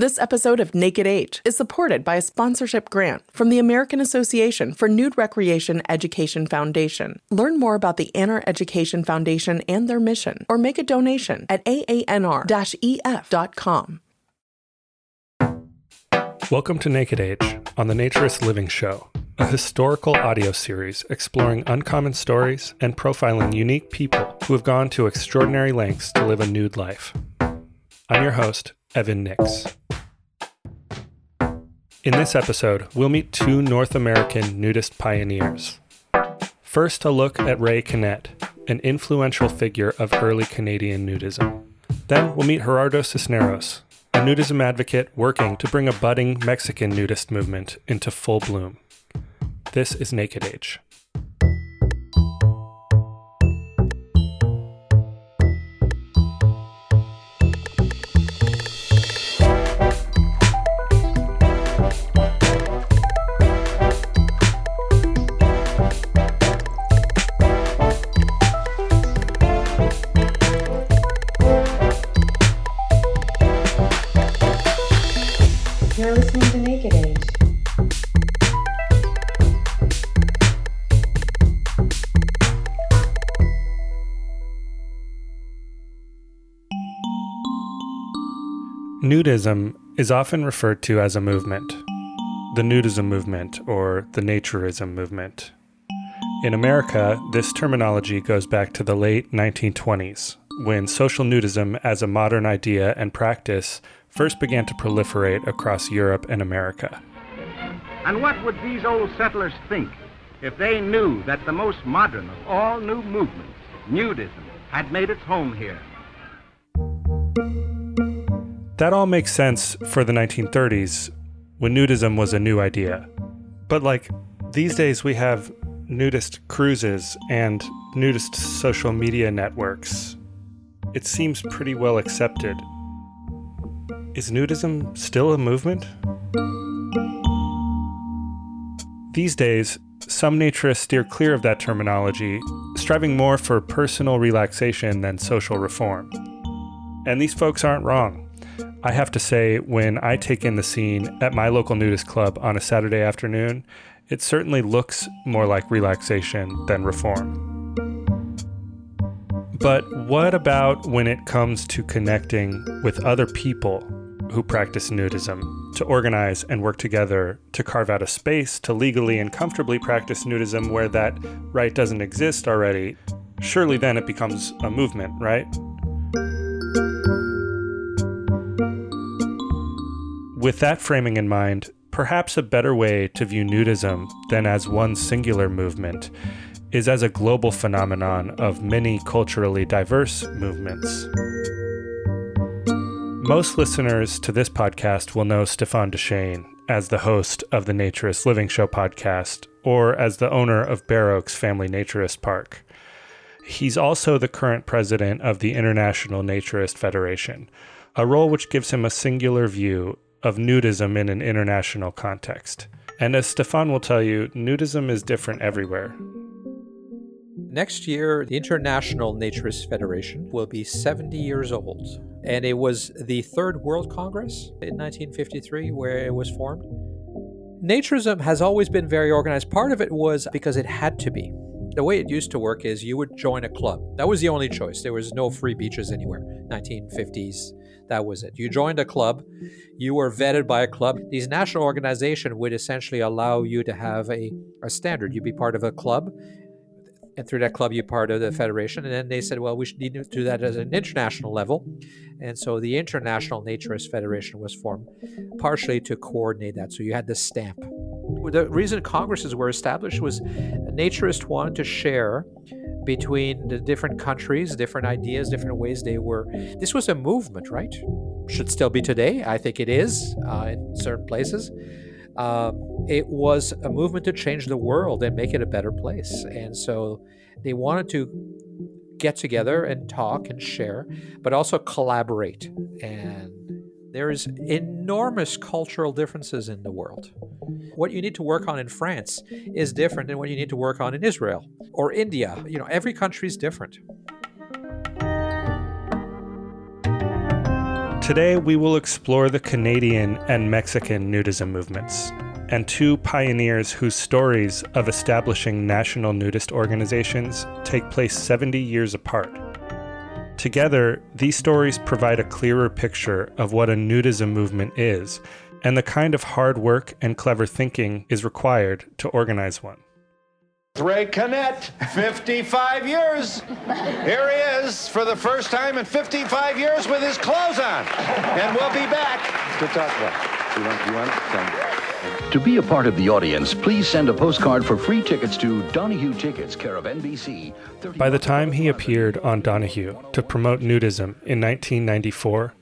This episode of Naked Age is supported by a sponsorship grant from the American Association for Nude Recreation Education Foundation. Learn more about the AANR Education Foundation and their mission, or make a donation at aanr-ef.com. Welcome to Naked Age on the Naturist Living Show, a historical audio series exploring uncommon stories and profiling unique people who have gone to extraordinary lengths to live a nude life. I'm your host, Evan Nix. In this episode, we'll meet two North American nudist pioneers. First, a look at Ray Connett, an influential figure of early Canadian nudism. Then, we'll meet Gerardo Cisneros, a nudism advocate working to bring a budding Mexican nudist movement into full bloom. This is Naked Age. Nudism is often referred to as a movement, the nudism movement or the naturism movement. In America, this terminology goes back to the late 1920s, when social nudism as a modern idea and practice first began to proliferate across Europe and America. And what would these old settlers think if they knew that the most modern of all new movements, nudism, had made its home here? That all makes sense for the 1930s when nudism was a new idea. But like these days, we have nudist cruises and nudist social media networks. It seems pretty well accepted. Is nudism still a movement? These days, some naturists steer clear of that terminology, striving more for personal relaxation than social reform. And these folks aren't wrong. I have to say, when I take in the scene at my local nudist club on a Saturday afternoon, it certainly looks more like relaxation than reform. But what about when it comes to connecting with other people who practice nudism, to organize and work together to carve out a space to legally and comfortably practice nudism where that right doesn't exist already? Surely then it becomes a movement, right? With that framing in mind, perhaps a better way to view nudism than as one singular movement is as a global phenomenon of many culturally diverse movements. Most listeners to this podcast will know Stéphane Dechênes as the host of the Naturist Living Show podcast or as the owner of Bare Oaks Family Naturist Park. He's also the current president of the International Naturist Federation, a role which gives him a singular view of nudism in an international context. And as Stéphane will tell you, nudism is different everywhere. Next year, the International Naturist Federation will be 70 years old. And it was the Third World Congress in 1953 where it was formed. Naturism has always been very organized. Part of it was because it had to be. The way it used to work is you would join a club. That was the only choice. There was no free beaches anywhere. 1950s, that was it. You joined a club, you were vetted by a club. These national organizations would essentially allow you to have a, a standard. You'd be part of a club, and through that club, you're part of the federation. And then they said, well, we should need to do that at an international level. And so the International Naturist Federation was formed partially to coordinate that. So you had the stamp. The reason congresses were established was naturists wanted to share between the different countries, different ideas, different ways they were. This was a movement, right? Should still be today. I think it is uh, in certain places. Um, it was a movement to change the world and make it a better place. And so they wanted to get together and talk and share, but also collaborate. And there's enormous cultural differences in the world. What you need to work on in France is different than what you need to work on in Israel or India. You know, every country is different. Today, we will explore the Canadian and Mexican nudism movements and two pioneers whose stories of establishing national nudist organizations take place 70 years apart. Together, these stories provide a clearer picture of what a nudism movement is and the kind of hard work and clever thinking is required to organize one. Ray Connett, 55 years. Here he is for the first time in 55 years with his clothes on. And we'll be back to talk about. You want, you want? Um, to be a part of the audience, please send a postcard for free tickets to Donahue Tickets, care of NBC. By the time he appeared on Donahue to promote nudism in 1994,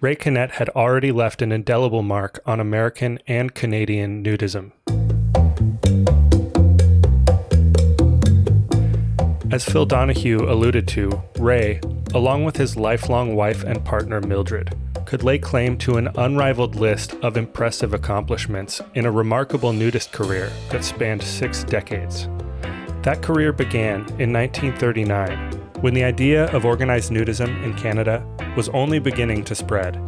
Ray Connett had already left an indelible mark on American and Canadian nudism. As Phil Donahue alluded to, Ray, along with his lifelong wife and partner Mildred, could lay claim to an unrivaled list of impressive accomplishments in a remarkable nudist career that spanned six decades. That career began in 1939 when the idea of organized nudism in Canada was only beginning to spread,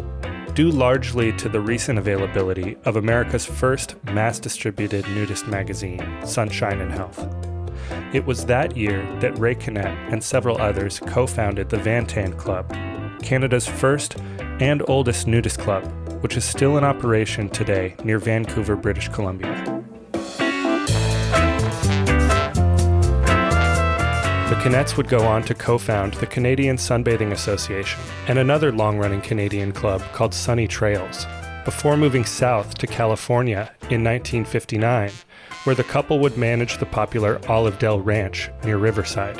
due largely to the recent availability of America's first mass distributed nudist magazine, Sunshine and Health. It was that year that Ray Connett and several others co founded the Van Tan Club, Canada's first and oldest nudist club, which is still in operation today near Vancouver, British Columbia. The Connetts would go on to co found the Canadian Sunbathing Association and another long running Canadian club called Sunny Trails, before moving south to California in 1959 where the couple would manage the popular Olive Dell Ranch near Riverside.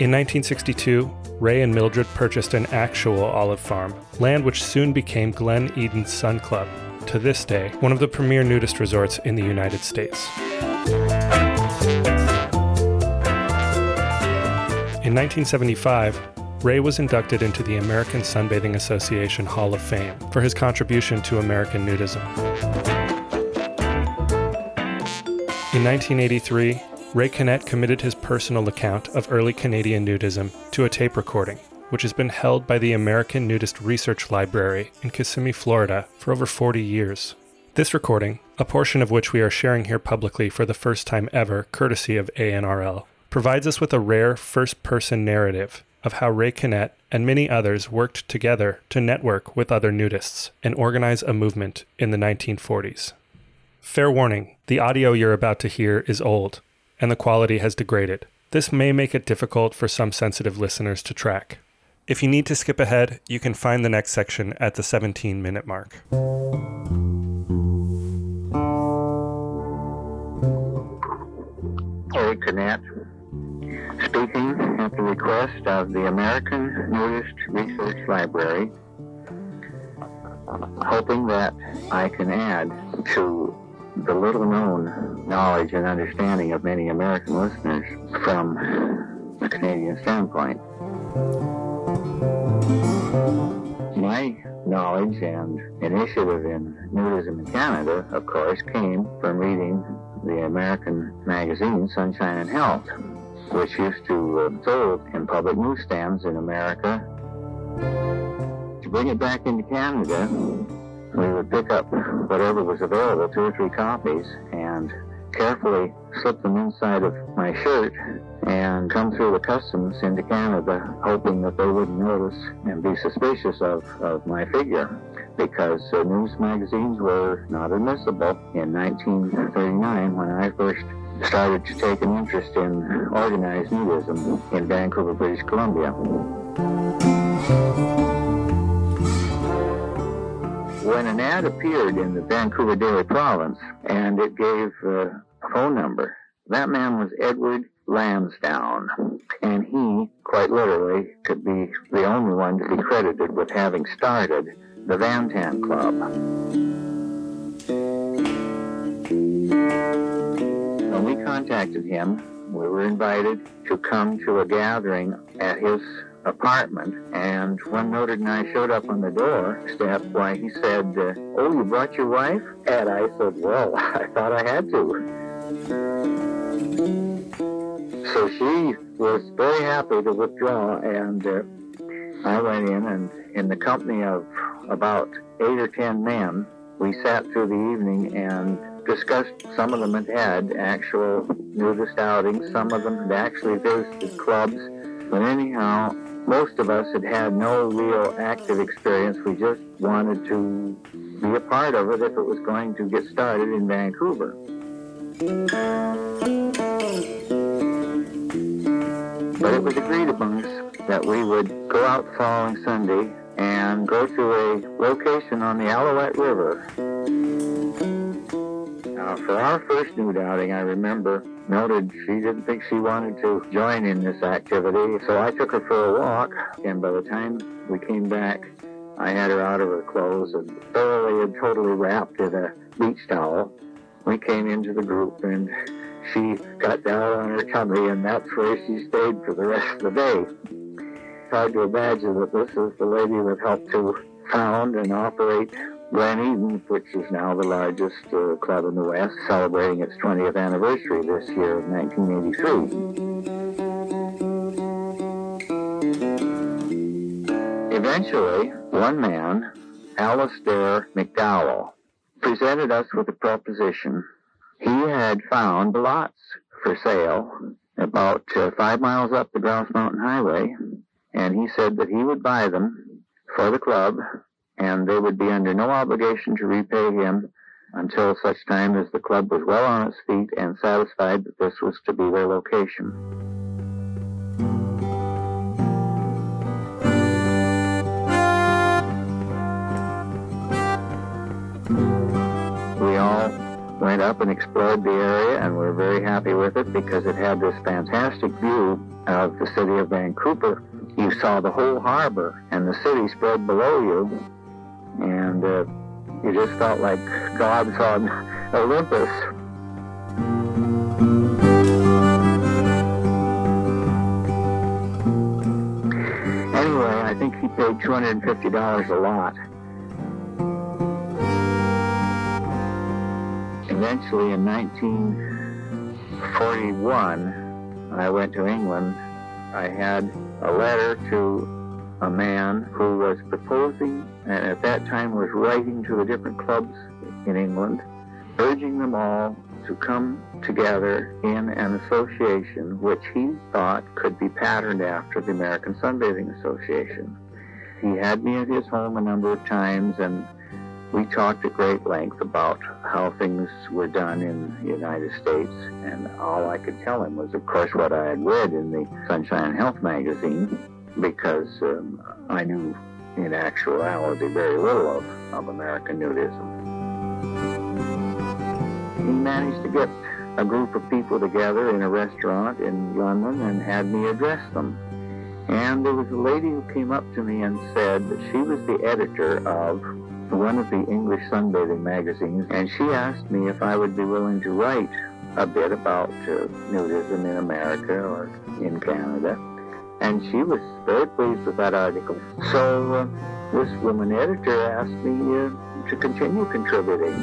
In 1962, Ray and Mildred purchased an actual olive farm, land which soon became Glen Eden Sun Club, to this day, one of the premier nudist resorts in the United States. In 1975, Ray was inducted into the American Sunbathing Association Hall of Fame for his contribution to American nudism. In 1983, Ray Connett committed his personal account of early Canadian nudism to a tape recording, which has been held by the American Nudist Research Library in Kissimmee, Florida, for over 40 years. This recording, a portion of which we are sharing here publicly for the first time ever, courtesy of ANRL, provides us with a rare first person narrative of how Ray Connett and many others worked together to network with other nudists and organize a movement in the 1940s. Fair warning the audio you're about to hear is old, and the quality has degraded. This may make it difficult for some sensitive listeners to track. If you need to skip ahead, you can find the next section at the 17 minute mark. Eric Connett, speaking at the request of the American Nudist Research Library, hoping that I can add to the little known knowledge and understanding of many American listeners from a Canadian standpoint. My knowledge and initiative in nudism in Canada, of course, came from reading the American magazine Sunshine and Health, which used to uh, sold in public newsstands in America. To bring it back into Canada, we would pick up whatever was available, two or three copies, and carefully slip them inside of my shirt and come through the customs into Canada, hoping that they wouldn't notice and be suspicious of, of my figure because uh, news magazines were not admissible in 1939 when I first started to take an interest in organized nudism in Vancouver, British Columbia. When an ad appeared in the Vancouver Daily Province and it gave uh, a phone number, that man was Edward Lansdowne, and he, quite literally, could be the only one to be credited with having started the Van Tan Club. When we contacted him, we were invited to come to a gathering at his apartment. And when Mildred and I showed up on the doorstep, why, he said, uh, Oh, you brought your wife? And I said, Well, I thought I had to. So she was very happy to withdraw, and uh, I went in and in the company of about eight or ten men, we sat through the evening and discussed. Some of them had had actual nudist outings. Some of them had actually visited clubs. But anyhow, most of us had had no real active experience. We just wanted to be a part of it if it was going to get started in Vancouver. But it was agreed among us that we would go out following Sunday and go to a location on the Alouette River. Now, for our first nude outing, I remember noted she didn't think she wanted to join in this activity, so I took her for a walk, and by the time we came back, I had her out of her clothes and thoroughly and totally wrapped in a beach towel. We came into the group, and she got down on her tummy, and that's where she stayed for the rest of the day hard to imagine that this is the lady that helped to found and operate Glen Eden, which is now the largest uh, club in the West, celebrating its 20th anniversary this year of 1983. Eventually, one man, Alastair McDowell, presented us with a proposition. He had found lots for sale about uh, five miles up the Grouse Mountain Highway and he said that he would buy them for the club, and they would be under no obligation to repay him until such time as the club was well on its feet and satisfied that this was to be their location. We all went up and explored the area and were very happy with it because it had this fantastic view of the city of Vancouver you saw the whole harbor and the city spread below you, and uh, you just felt like God's on Olympus. Anyway, I think he paid $250 a lot. Eventually, in 1941, I went to England. I had a letter to a man who was proposing and at that time was writing to the different clubs in England, urging them all to come together in an association which he thought could be patterned after the American Sunbathing Association. He had me at his home a number of times and we talked at great length about how things were done in the United States, and all I could tell him was, of course, what I had read in the Sunshine Health magazine, because um, I knew in actuality very little of, of American nudism. He managed to get a group of people together in a restaurant in London and had me address them. And there was a lady who came up to me and said that she was the editor of one of the English sunbathing magazines, and she asked me if I would be willing to write a bit about uh, nudism in America or in Canada. And she was very pleased with that article. So uh, this woman editor asked me uh, to continue contributing.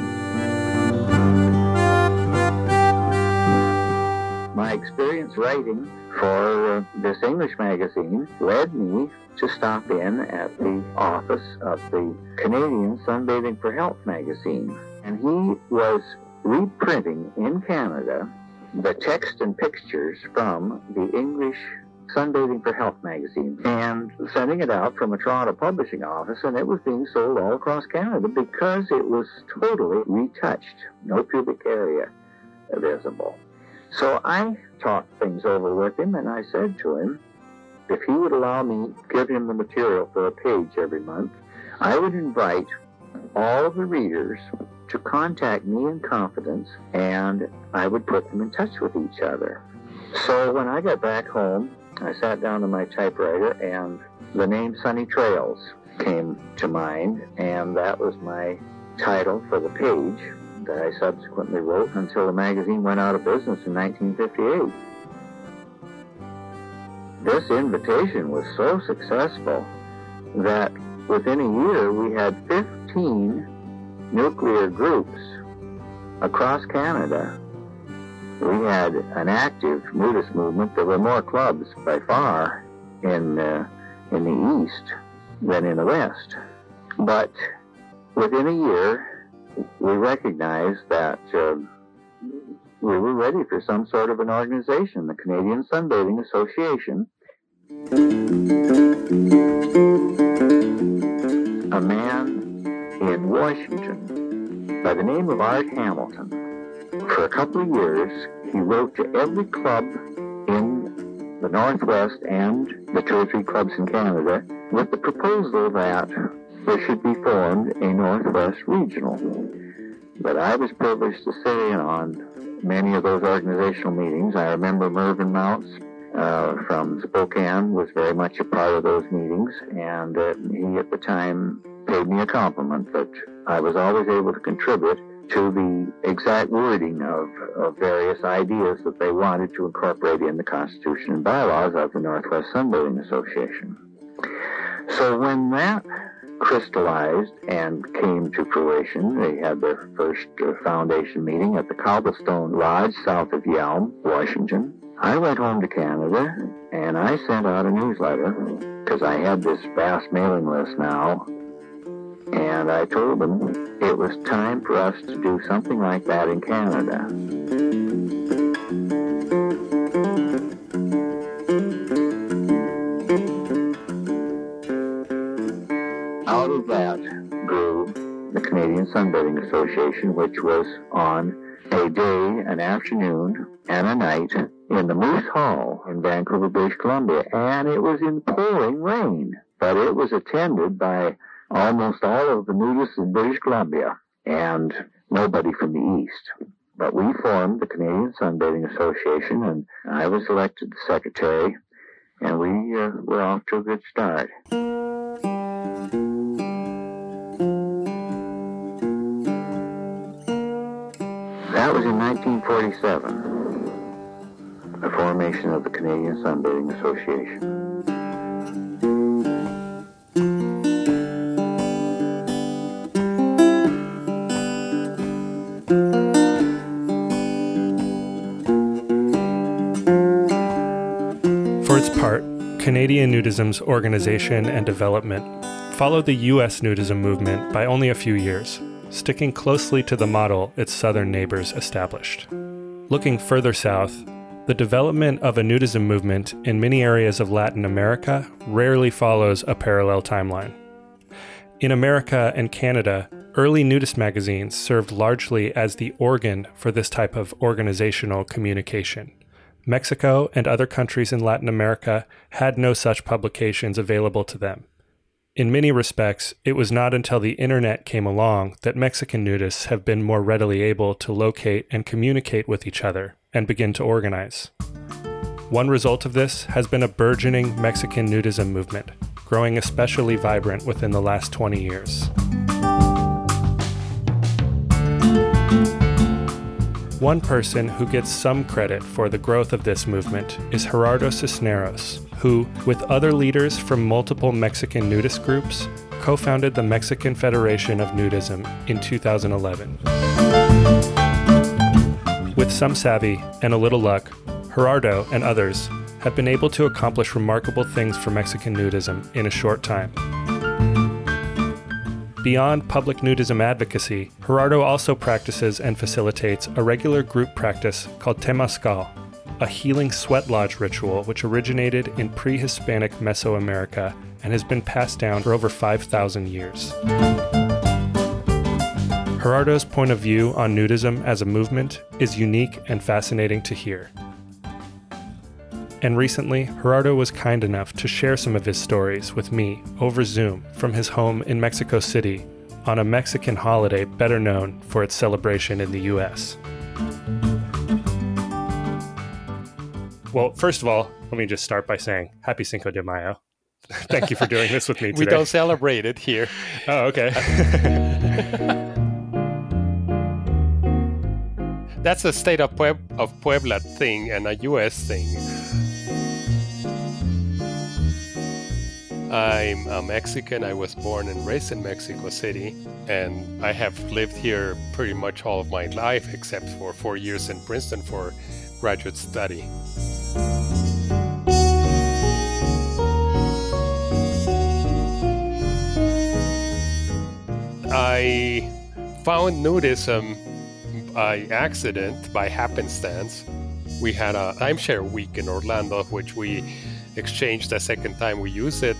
My experience writing for uh, this English magazine led me to stop in at the office of the Canadian Sunbathing for Health magazine. And he was reprinting in Canada the text and pictures from the English Sunbathing for Health magazine and sending it out from a Toronto publishing office, and it was being sold all across Canada because it was totally retouched, no pubic area visible. So I talked things over with him, and I said to him, if he would allow me give him the material for a page every month, I would invite all of the readers to contact me in confidence and I would put them in touch with each other. So when I got back home, I sat down to my typewriter and the name Sunny Trails came to mind, and that was my title for the page that I subsequently wrote until the magazine went out of business in 1958. This invitation was so successful that within a year we had 15 nuclear groups across Canada. We had an active nudist movement. There were more clubs by far in uh, in the east than in the West. But within a year, we recognized that uh, we were ready for some sort of an organization, the Canadian Sunbathing Association. A man in Washington by the name of Art Hamilton. For a couple of years, he wrote to every club in the Northwest and the two or three clubs in Canada with the proposal that there should be formed a Northwest Regional. But I was privileged to sit in on many of those organizational meetings. I remember Mervyn Mounts uh, from Spokane was very much a part of those meetings, and uh, he at the time paid me a compliment that I was always able to contribute to the exact wording of, of various ideas that they wanted to incorporate in the Constitution and bylaws of the Northwest Sunbathing Association. So when that crystallized and came to fruition, they had their first uh, foundation meeting at the Cobblestone Lodge south of Yelm, Washington. I went home to Canada and I sent out a newsletter because I had this vast mailing list now and I told them it was time for us to do something like that in Canada. Out of that grew the Canadian Sunbathing Association, which was on a day, an afternoon, and a night in the Moose Hall in Vancouver, British Columbia. And it was in pouring rain, but it was attended by almost all of the nudists in British Columbia and nobody from the East. But we formed the Canadian Sunbathing Association, and I was elected the secretary, and we uh, were off to a good start. That was in 1947, the formation of the Canadian Sunbathing Association. Canadian Nudism's organization and development followed the U.S. nudism movement by only a few years, sticking closely to the model its southern neighbors established. Looking further south, the development of a nudism movement in many areas of Latin America rarely follows a parallel timeline. In America and Canada, early nudist magazines served largely as the organ for this type of organizational communication. Mexico and other countries in Latin America had no such publications available to them. In many respects, it was not until the internet came along that Mexican nudists have been more readily able to locate and communicate with each other and begin to organize. One result of this has been a burgeoning Mexican nudism movement, growing especially vibrant within the last 20 years. One person who gets some credit for the growth of this movement is Gerardo Cisneros, who, with other leaders from multiple Mexican nudist groups, co founded the Mexican Federation of Nudism in 2011. With some savvy and a little luck, Gerardo and others have been able to accomplish remarkable things for Mexican nudism in a short time. Beyond public nudism advocacy, Gerardo also practices and facilitates a regular group practice called Temazcal, a healing sweat lodge ritual which originated in pre Hispanic Mesoamerica and has been passed down for over 5,000 years. Gerardo's point of view on nudism as a movement is unique and fascinating to hear. And recently, Gerardo was kind enough to share some of his stories with me over Zoom from his home in Mexico City on a Mexican holiday better known for its celebration in the US. Well, first of all, let me just start by saying Happy Cinco de Mayo. Thank you for doing this with me today. we don't celebrate it here. Oh, okay. That's a state of, Pueb- of Puebla thing and a US thing. I'm a Mexican. I was born and raised in Mexico City, and I have lived here pretty much all of my life, except for four years in Princeton for graduate study. I found nudism by accident, by happenstance. We had a timeshare week in Orlando, which we exchanged a second time. We used it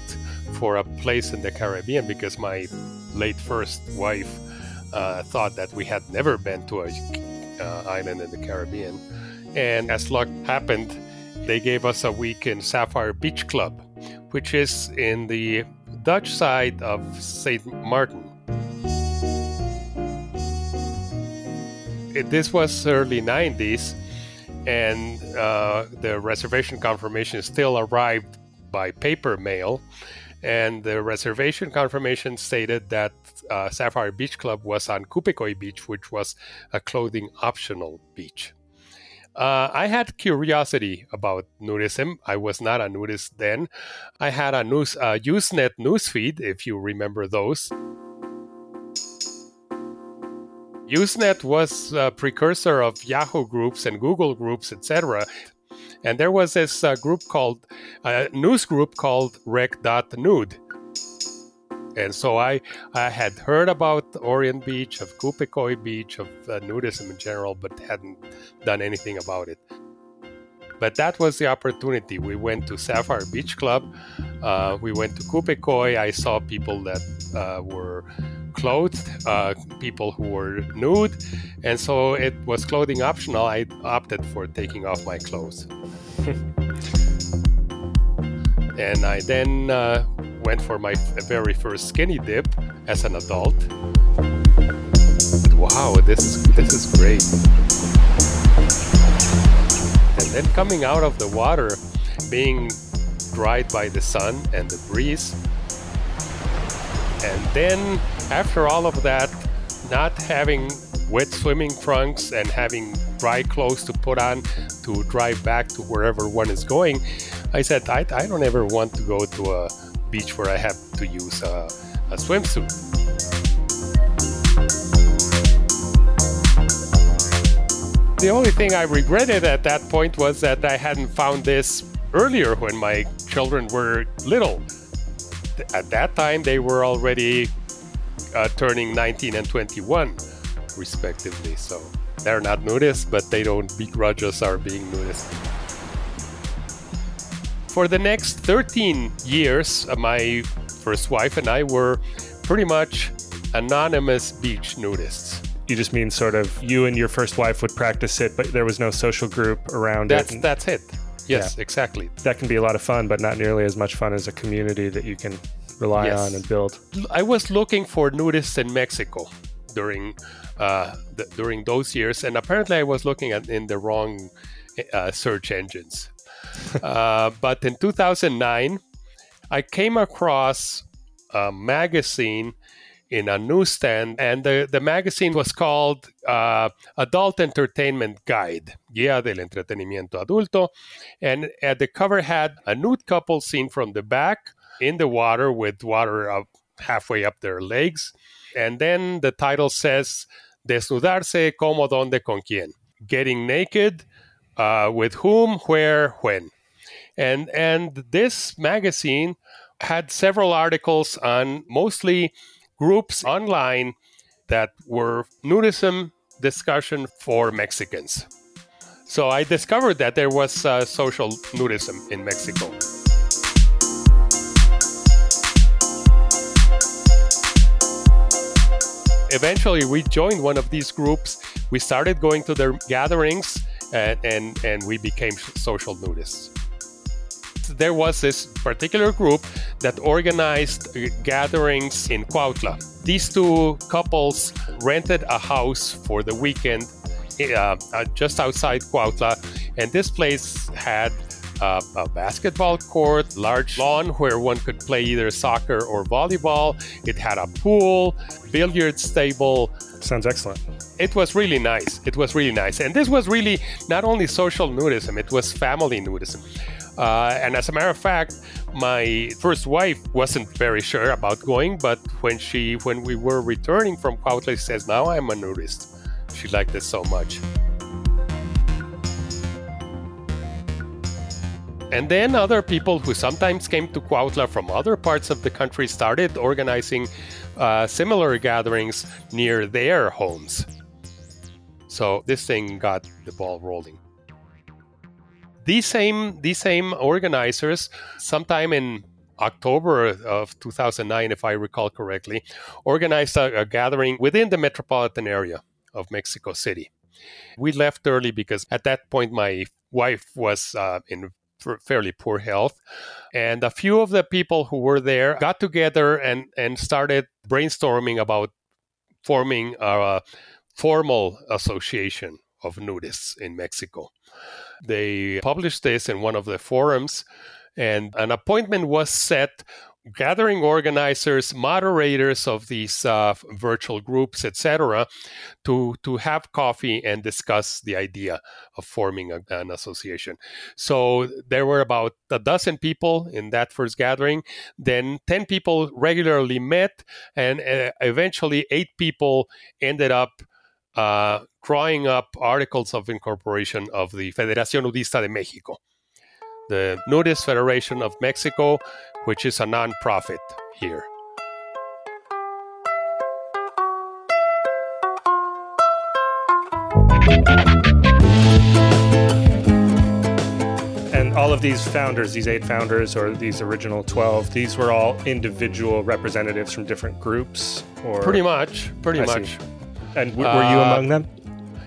for a place in the Caribbean because my late first wife uh, thought that we had never been to a uh, island in the Caribbean. And as luck happened, they gave us a week in Sapphire Beach Club, which is in the Dutch side of St. Martin. It, this was early 90s, and uh, the reservation confirmation still arrived by paper mail. And the reservation confirmation stated that uh, Sapphire Beach Club was on Cupecoy Beach, which was a clothing optional beach. Uh, I had curiosity about nudism. I was not a nudist then. I had a news, uh, Usenet newsfeed, if you remember those. Usenet was a precursor of Yahoo groups and Google groups, etc. And there was this uh, group called, a news group called rec.nude and so I, I had heard about Orient Beach, of Cupecoy Beach, of uh, nudism in general, but hadn't done anything about it. But that was the opportunity. We went to Sapphire Beach Club. Uh, we went to Cupecoy. I saw people that uh, were clothed, uh, people who were nude. And so it was clothing optional. I opted for taking off my clothes. and I then uh, went for my very first skinny dip as an adult. Wow, this is this is great. And then coming out of the water, being dried by the sun and the breeze. And then after all of that, not having wet swimming trunks and having dry clothes to put on to drive back to wherever one is going, I said, I, I don't ever want to go to a beach where I have to use a, a swimsuit. The only thing I regretted at that point was that I hadn't found this earlier when my children were little. At that time, they were already uh, turning 19 and 21, respectively. So they're not nudist, but they don't begrudge us our being nudist for the next 13 years, uh, my first wife and I were pretty much anonymous beach nudists. You just mean sort of you and your first wife would practice it, but there was no social group around that's, it. That's it. Yes, yeah. exactly. That can be a lot of fun, but not nearly as much fun as a community that you can rely yes. on and build. I was looking for nudists in Mexico during uh, the, during those years, and apparently I was looking at in the wrong uh, search engines. uh, but in 2009, I came across a magazine in a newsstand, and the, the magazine was called uh, Adult Entertainment Guide, Guía del Entretenimiento Adulto. And at the cover had a nude couple seen from the back in the water with water up halfway up their legs. And then the title says, Desnudarse como donde con quién. Getting naked uh, with whom, where, when. And, and this magazine had several articles on mostly groups online that were nudism discussion for Mexicans. So I discovered that there was uh, social nudism in Mexico. Eventually, we joined one of these groups. We started going to their gatherings and, and, and we became social nudists. There was this particular group that organized gatherings in Cuautla. These two couples rented a house for the weekend uh, uh, just outside Cuautla, and this place had uh, a basketball court, large lawn where one could play either soccer or volleyball. It had a pool, billiards table. Sounds excellent. It was really nice. It was really nice. And this was really not only social nudism, it was family nudism. Uh, and as a matter of fact, my first wife wasn't very sure about going, but when she when we were returning from Cuautla, she says, "Now I'm a nudist." She liked it so much. And then other people who sometimes came to Cuautla from other parts of the country started organizing uh, similar gatherings near their homes. So this thing got the ball rolling. These same these same organizers, sometime in October of 2009, if I recall correctly, organized a, a gathering within the metropolitan area of Mexico City. We left early because at that point my wife was uh, in fairly poor health. And a few of the people who were there got together and, and started brainstorming about forming a formal association of nudists in Mexico. They published this in one of the forums, and an appointment was set gathering organizers, moderators of these uh, virtual groups, etc., to to have coffee and discuss the idea of forming a, an association. So there were about a dozen people in that first gathering. Then ten people regularly met, and uh, eventually eight people ended up. Uh, drawing up articles of incorporation of the Federación Nudista de México, the Nudist Federation of Mexico, which is a nonprofit here. And all of these founders, these eight founders, or these original 12, these were all individual representatives from different groups? Or Pretty much, pretty I much. see. And w- were you Uh, among them?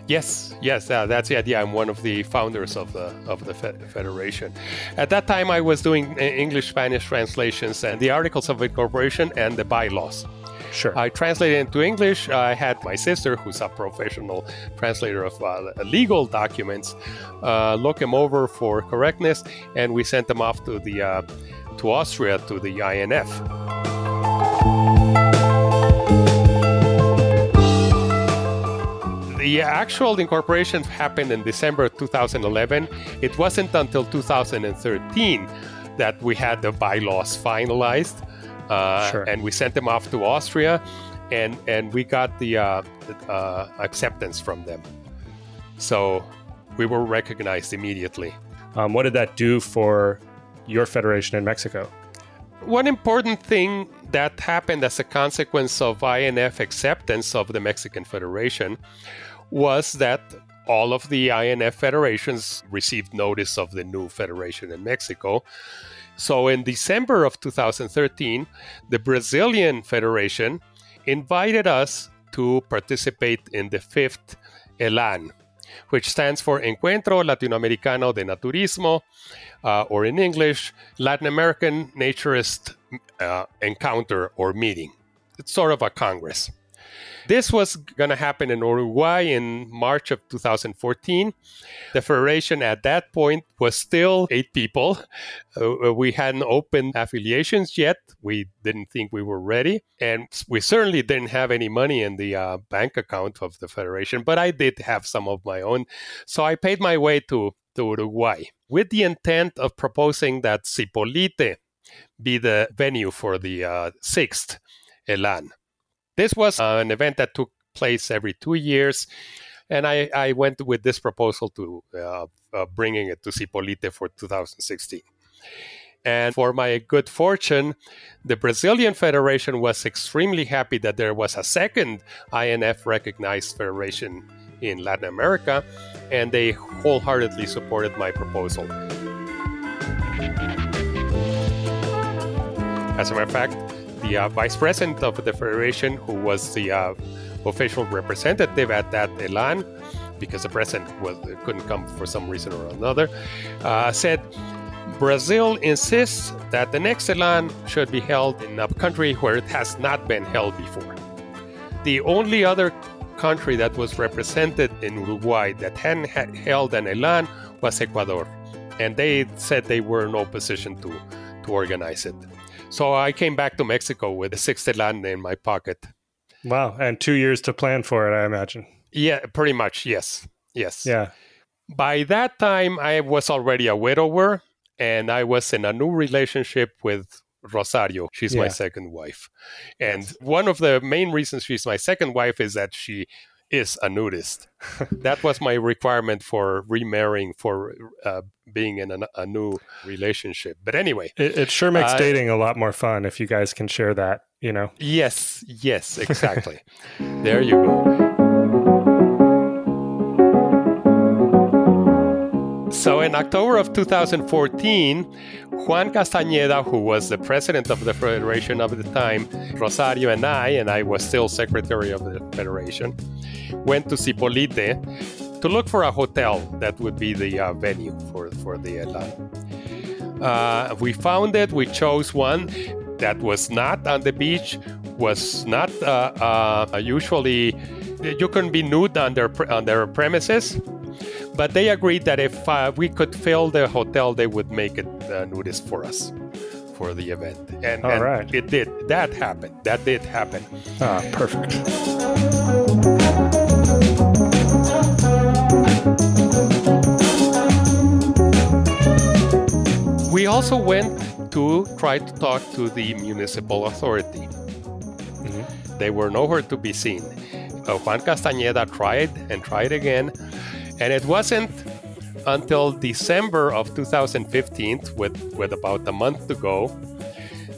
Yes, yes, uh, that's the idea. I'm one of the founders of the of the fe- federation. At that time, I was doing uh, English Spanish translations and the articles of incorporation and the bylaws. Sure. I translated into English. I had my sister, who's a professional translator of uh, legal documents, uh, look them over for correctness, and we sent them off to the uh, to Austria to the INF. The actual incorporation happened in December 2011. It wasn't until 2013 that we had the bylaws finalized, uh, Sure. and we sent them off to Austria, and and we got the uh, uh, acceptance from them. So we were recognized immediately. Um, what did that do for your federation in Mexico? One important thing that happened as a consequence of INF acceptance of the Mexican Federation was that all of the INF federations received notice of the new federation in Mexico. So in December of 2013, the Brazilian Federation invited us to participate in the fifth ELAN, which stands for Encuentro Latinoamericano de Naturismo, uh, or in English, Latin American Naturist uh, Encounter or Meeting. It's sort of a congress. This was going to happen in Uruguay in March of 2014. The federation at that point was still eight people. Uh, we hadn't opened affiliations yet. We didn't think we were ready. And we certainly didn't have any money in the uh, bank account of the federation, but I did have some of my own. So I paid my way to, to Uruguay with the intent of proposing that Zipolite be the venue for the uh, sixth Elan. This was uh, an event that took place every two years, and I, I went with this proposal to uh, uh, bringing it to Zipolite for 2016. And for my good fortune, the Brazilian Federation was extremely happy that there was a second INF recognized federation in Latin America, and they wholeheartedly supported my proposal. As a matter of fact, the uh, vice president of the federation, who was the uh, official representative at that Elan, because the president was, couldn't come for some reason or another, uh, said Brazil insists that the next Elan should be held in a country where it has not been held before. The only other country that was represented in Uruguay that hadn't ha- held an Elan was Ecuador, and they said they were in no position to, to organize it. So I came back to Mexico with the sixth Elan in my pocket. Wow. And two years to plan for it, I imagine. Yeah, pretty much. Yes. Yes. Yeah. By that time, I was already a widower and I was in a new relationship with Rosario. She's my second wife. And one of the main reasons she's my second wife is that she is a nudist. that was my requirement for remarrying, for uh, being in a, a, new relationship. But anyway, it, it sure makes uh, dating a lot more fun if you guys can share that. You know. Yes. Yes. Exactly. there you go. In October of 2014, Juan Castañeda, who was the president of the Federation of the time, Rosario and I, and I was still secretary of the Federation, went to Zipolite to look for a hotel that would be the uh, venue for, for the Elan. Uh, we found it, we chose one that was not on the beach, was not uh, uh usually, you can be nude on their, on their premises but they agreed that if uh, we could fill the hotel, they would make it uh, nudist for us for the event. And, All and right. it did. That happened. That did happen. Ah, perfect. We also went to try to talk to the municipal authority. Mm-hmm. They were nowhere to be seen. Uh, Juan Castañeda tried and tried again, and it wasn't until December of 2015, with, with about a month to go,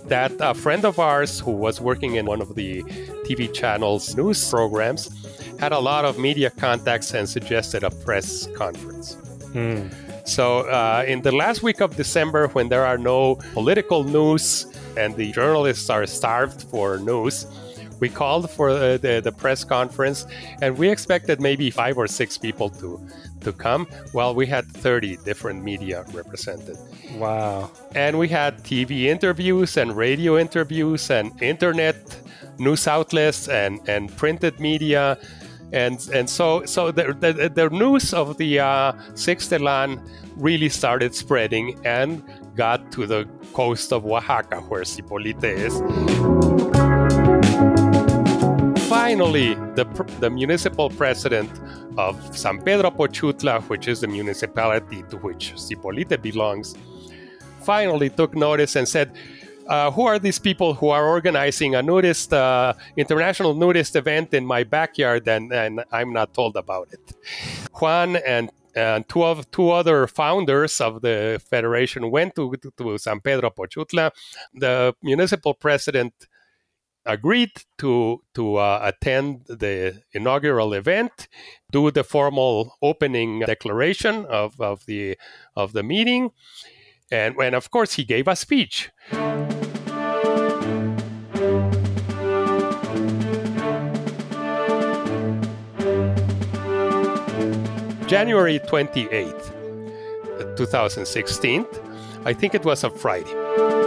that a friend of ours who was working in one of the TV channel's news programs had a lot of media contacts and suggested a press conference. Hmm. So, uh, in the last week of December, when there are no political news and the journalists are starved for news, we called for the, the, the, press conference and we expected maybe five or six people to to come. Well we had 30 different media represented. Wow. And we had tv interviews and radio interviews and internet news outlets and and printed media. And and so so the, the, the news of the uh, sixth Elan really started spreading and got to the coast of Oaxaca where Zipolite is finally, the, the municipal president of San Pedro Pochutla, which is the municipality to which Zipolite belongs, finally took notice and said, uh, who are these people who are organizing a nudist, uh, international nudist event in my backyard and, and I'm not told about it? Juan and and two of two other founders of the federation went to, to, to San Pedro Pochutla. The municipal president agreed to to uh, attend the inaugural event, do the formal opening declaration of, of the of the meeting, and and of course he gave a speech. January 28th, 2016, I think it was a Friday.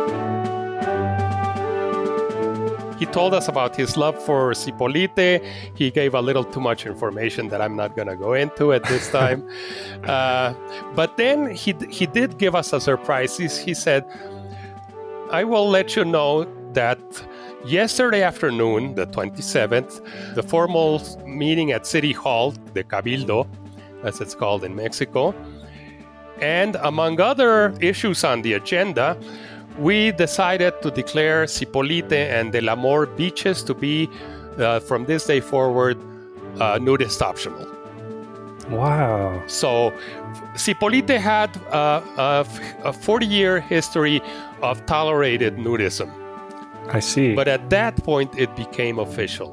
He told us about his love for Zipolite. He gave a little too much information that I'm not going to go into at this time. uh, but then he, he did give us a surprise. He, he said, I will let you know that yesterday afternoon, the 27th, the formal meeting at City Hall, the Cabildo, as it's called in Mexico, and among other issues on the agenda, we decided to declare Zipolite and Del Amor beaches to be, uh, from this day forward, uh, nudist optional. Wow. So, Zipolite had uh, a 40 year history of tolerated nudism. I see. But at that point, it became official.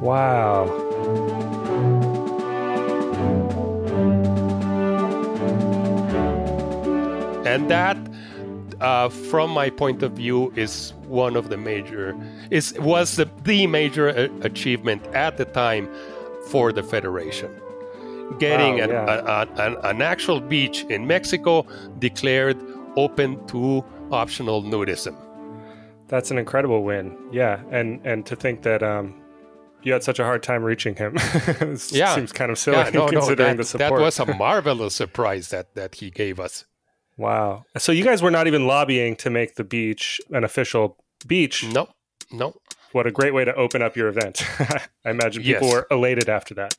Wow. And that uh, from my point of view, is one of the major is was the, the major a- uh, achievement at the time for the federation. Getting wow, an, yeah. a, a, an, an actual beach in Mexico declared open to optional nudism. That's an incredible win. Yeah, and and to think that um, you had such a hard time reaching him. yeah, seems kind of silly yeah, no, considering no, that, the support. That was a marvelous surprise that that he gave us. Wow. So you guys were not even lobbying to make the beach an official beach. No, no. What a great way to open up your event. I imagine people yes. were elated after that.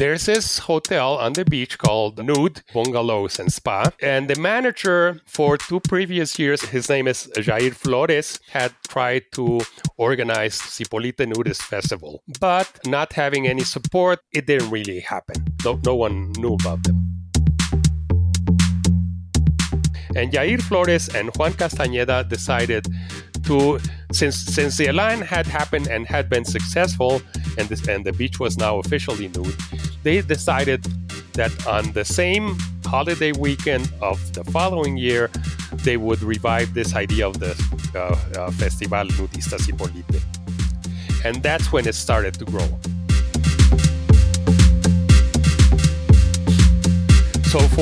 there's this hotel on the beach called Nude Bungalows and Spa. And the manager for two previous years, his name is Jair Flores, had tried to organize Zipolite Nudist Festival. But not having any support, it didn't really happen. No, no one knew about them. And Jair Flores and Juan Castañeda decided to, since since the Elan had happened and had been successful, and this, and the beach was now officially nude, they decided that on the same holiday weekend of the following year, they would revive this idea of the uh, uh, Festival Nudista Zipolite. And that's when it started to grow.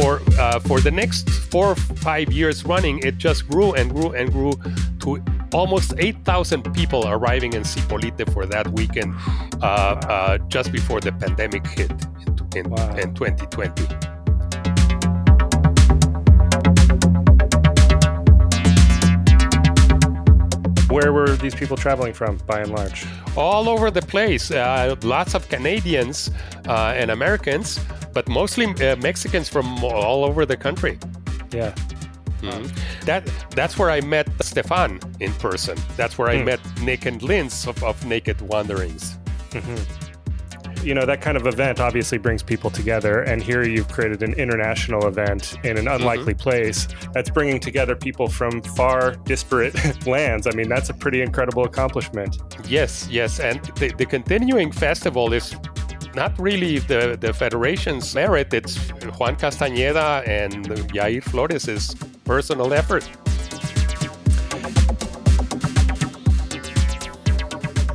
For uh, for the next four or five years running, it just grew and grew and grew to almost 8,000 people arriving in Zipolite for that weekend uh, uh, just before the pandemic hit in, in, wow. in 2020. Where were these people traveling from, by and large? All over the place. Uh, lots of Canadians uh, and Americans, but mostly uh, Mexicans from all over the country. Yeah. Mm-hmm. That that's where I met Stéphane in person. That's where I mm. met Nick and Lins of, of Naked Wanderings. Mm-hmm. You know that kind of event obviously brings people together, and here you've created an international event in an unlikely mm-hmm. place that's bringing together people from far disparate lands. I mean, that's a pretty incredible accomplishment. Yes, yes, and the, the continuing festival is not really the, the federation's merit. It's Juan Castañeda and Jair Flores' personal effort.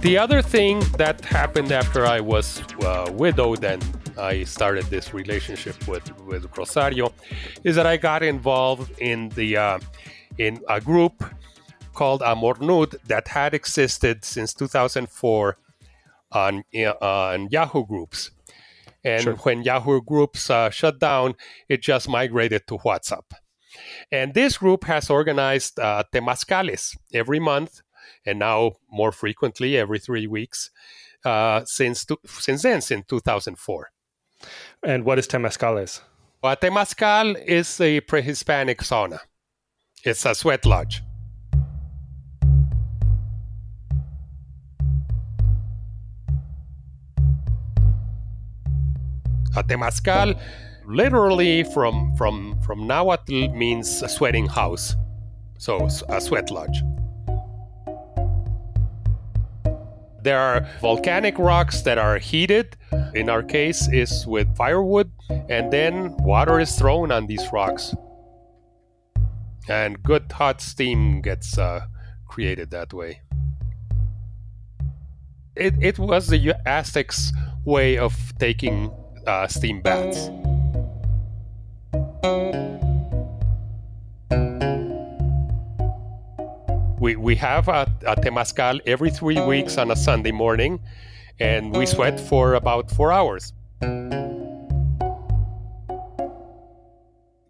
The other thing that happened after I was uh, widowed and I started this relationship with, with Rosario is that I got involved in the uh, in a group called Amor Nude that had existed since 2004 on on Yahoo Groups. And sure. when Yahoo Groups uh, shut down, it just migrated to WhatsApp. And this group has organized uh, temazcales every month, and now more frequently every three weeks uh, since to, since then, since 2004. And what is temazcales? Well, temazcal is a pre-Hispanic sauna. It's a sweat lodge. A temazcal literally from from from Nahuatl means a sweating house, so a sweat lodge. There are volcanic rocks that are heated. In our case, is with firewood, and then water is thrown on these rocks, and good hot steam gets uh, created that way. It, it was the Aztecs' way of taking uh, steam baths. We, we have a, a temazcal every three weeks on a Sunday morning, and we sweat for about four hours.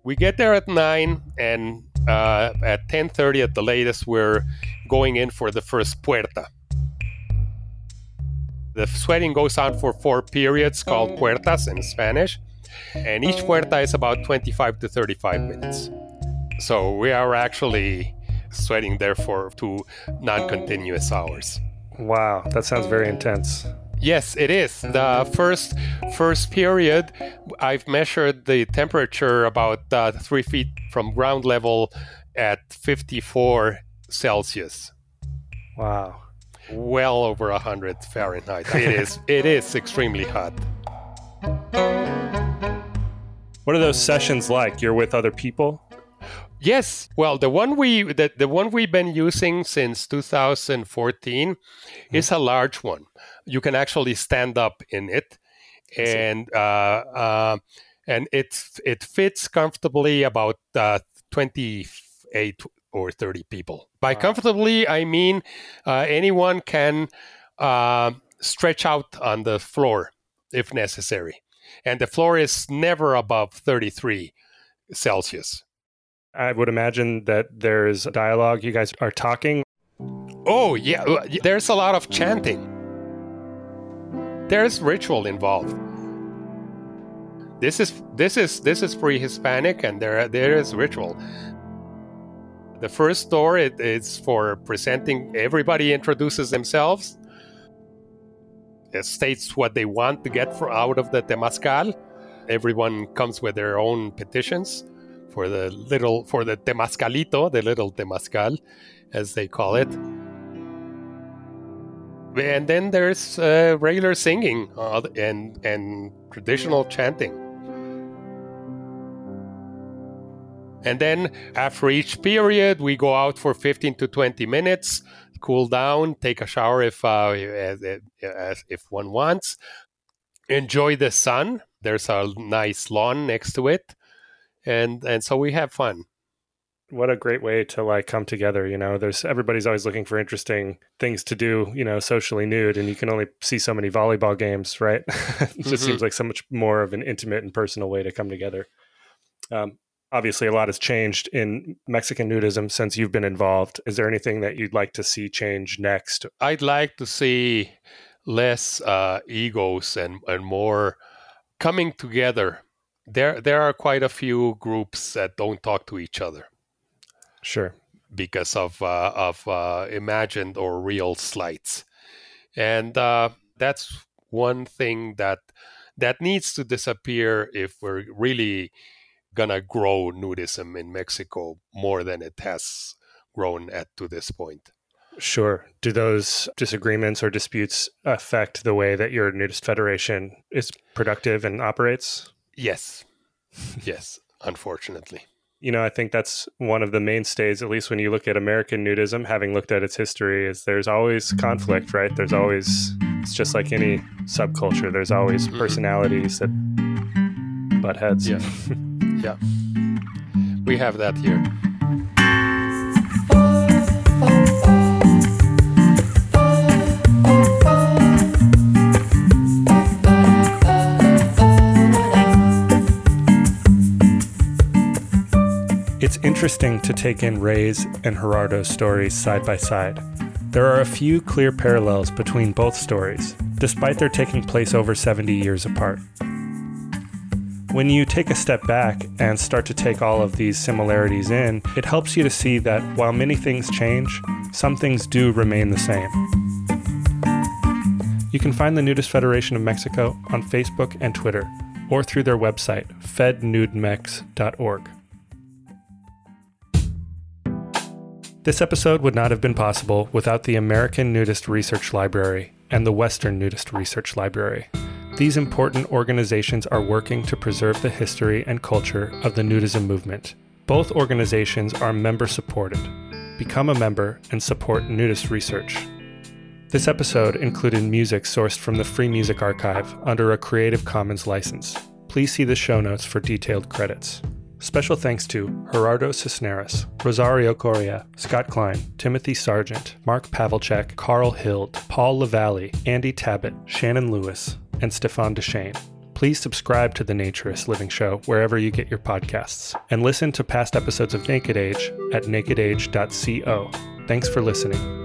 We get there at nine, and uh, at ten thirty at the latest, we're going in for the first puerta. The sweating goes on for four periods called puertas in Spanish and each puerta is about 25 to 35 minutes. So we are actually sweating there for two non-continuous hours. Wow, that sounds very intense. Yes, it is. The first first period, I've measured the temperature about uh, three feet from ground level at 54 Celsius. Wow. Well over 100 Fahrenheit. It is. it is extremely hot. What are those sessions like? You're with other people? Yes. Well, the one we the, the one we've been using since 2014 mm-hmm. is a large one. You can actually stand up in it, and uh, uh, and it it fits comfortably about uh, 28 or 30 people. By wow. comfortably, I mean uh, anyone can uh, stretch out on the floor if necessary and the floor is never above 33 Celsius. I would imagine that there's dialogue. You guys are talking. Oh, yeah. There's a lot of chanting. There's ritual involved. this is this is this is pre-Hispanic, and there there is ritual. The first door it, it's for presenting. Everybody introduces themselves. It states what they want to get for, out of the temazcal. Everyone comes with their own petitions for the little for the temazcalito, the little temazcal, as they call it. And then there's uh, regular singing uh, and and traditional chanting. And then after each period, we go out for 15 to 20 minutes, cool down, take a shower if uh, if one wants, enjoy the sun. There's a nice lawn next to it, and and so we have fun what a great way to like come together you know there's everybody's always looking for interesting things to do you know socially nude and you can only see so many volleyball games right it just mm-hmm. seems like so much more of an intimate and personal way to come together um, obviously a lot has changed in mexican nudism since you've been involved. Is there anything that you'd like to see change next? I'd like to see less uh, egos and, and more coming together. There there are quite a few groups that don't talk to each other. Sure. Because of uh, of uh, imagined or real slights, and uh, that's one thing that that needs to disappear if we're really gonna grow nudism in Mexico more than it has grown at to this point. Sure. Do those disagreements or disputes affect the way that your nudist federation is productive and operates? Yes. yes, unfortunately you know, I think that's one of the mainstays, at least when you look at American nudism, having looked at its history, is there's always conflict, right? There's always, it's just like any subculture, there's always mm-hmm. personalities that butt heads. Yeah. yeah. We have that here. It's interesting to take in Ray's and Gerardo's stories side by side. There are a few clear parallels between both stories, despite their taking place over 70 years apart. When you take a step back and start to take all of these similarities in, it helps you to see that while many things change, some things do remain the same. You can find the Nudist Federation of Mexico on Facebook and Twitter, or through their website, fednudemex.org. This episode would not have been possible without the American Nudist Research Library and the Western Nudist Research Library. These important organizations are working to preserve the history and culture of the nudism movement. Both organizations are member supported. Become a member and support nudist research. This episode included music sourced from the Free Music Archive under a Creative Commons license. Please see the show notes for detailed credits. Special thanks to Gerardo Cisneros, Rosario Correa, Scott Cline, Timothy Sargent, Mark Pavelchek, Carl Hild, Paul Lavalley, Andy Tabbitt, Shannon Lewis, and Stéphane Dechênes. Please subscribe to The Naturist Living Show wherever you get your podcasts, and listen to past episodes of Naked Age at nakedage.co. Thanks for listening.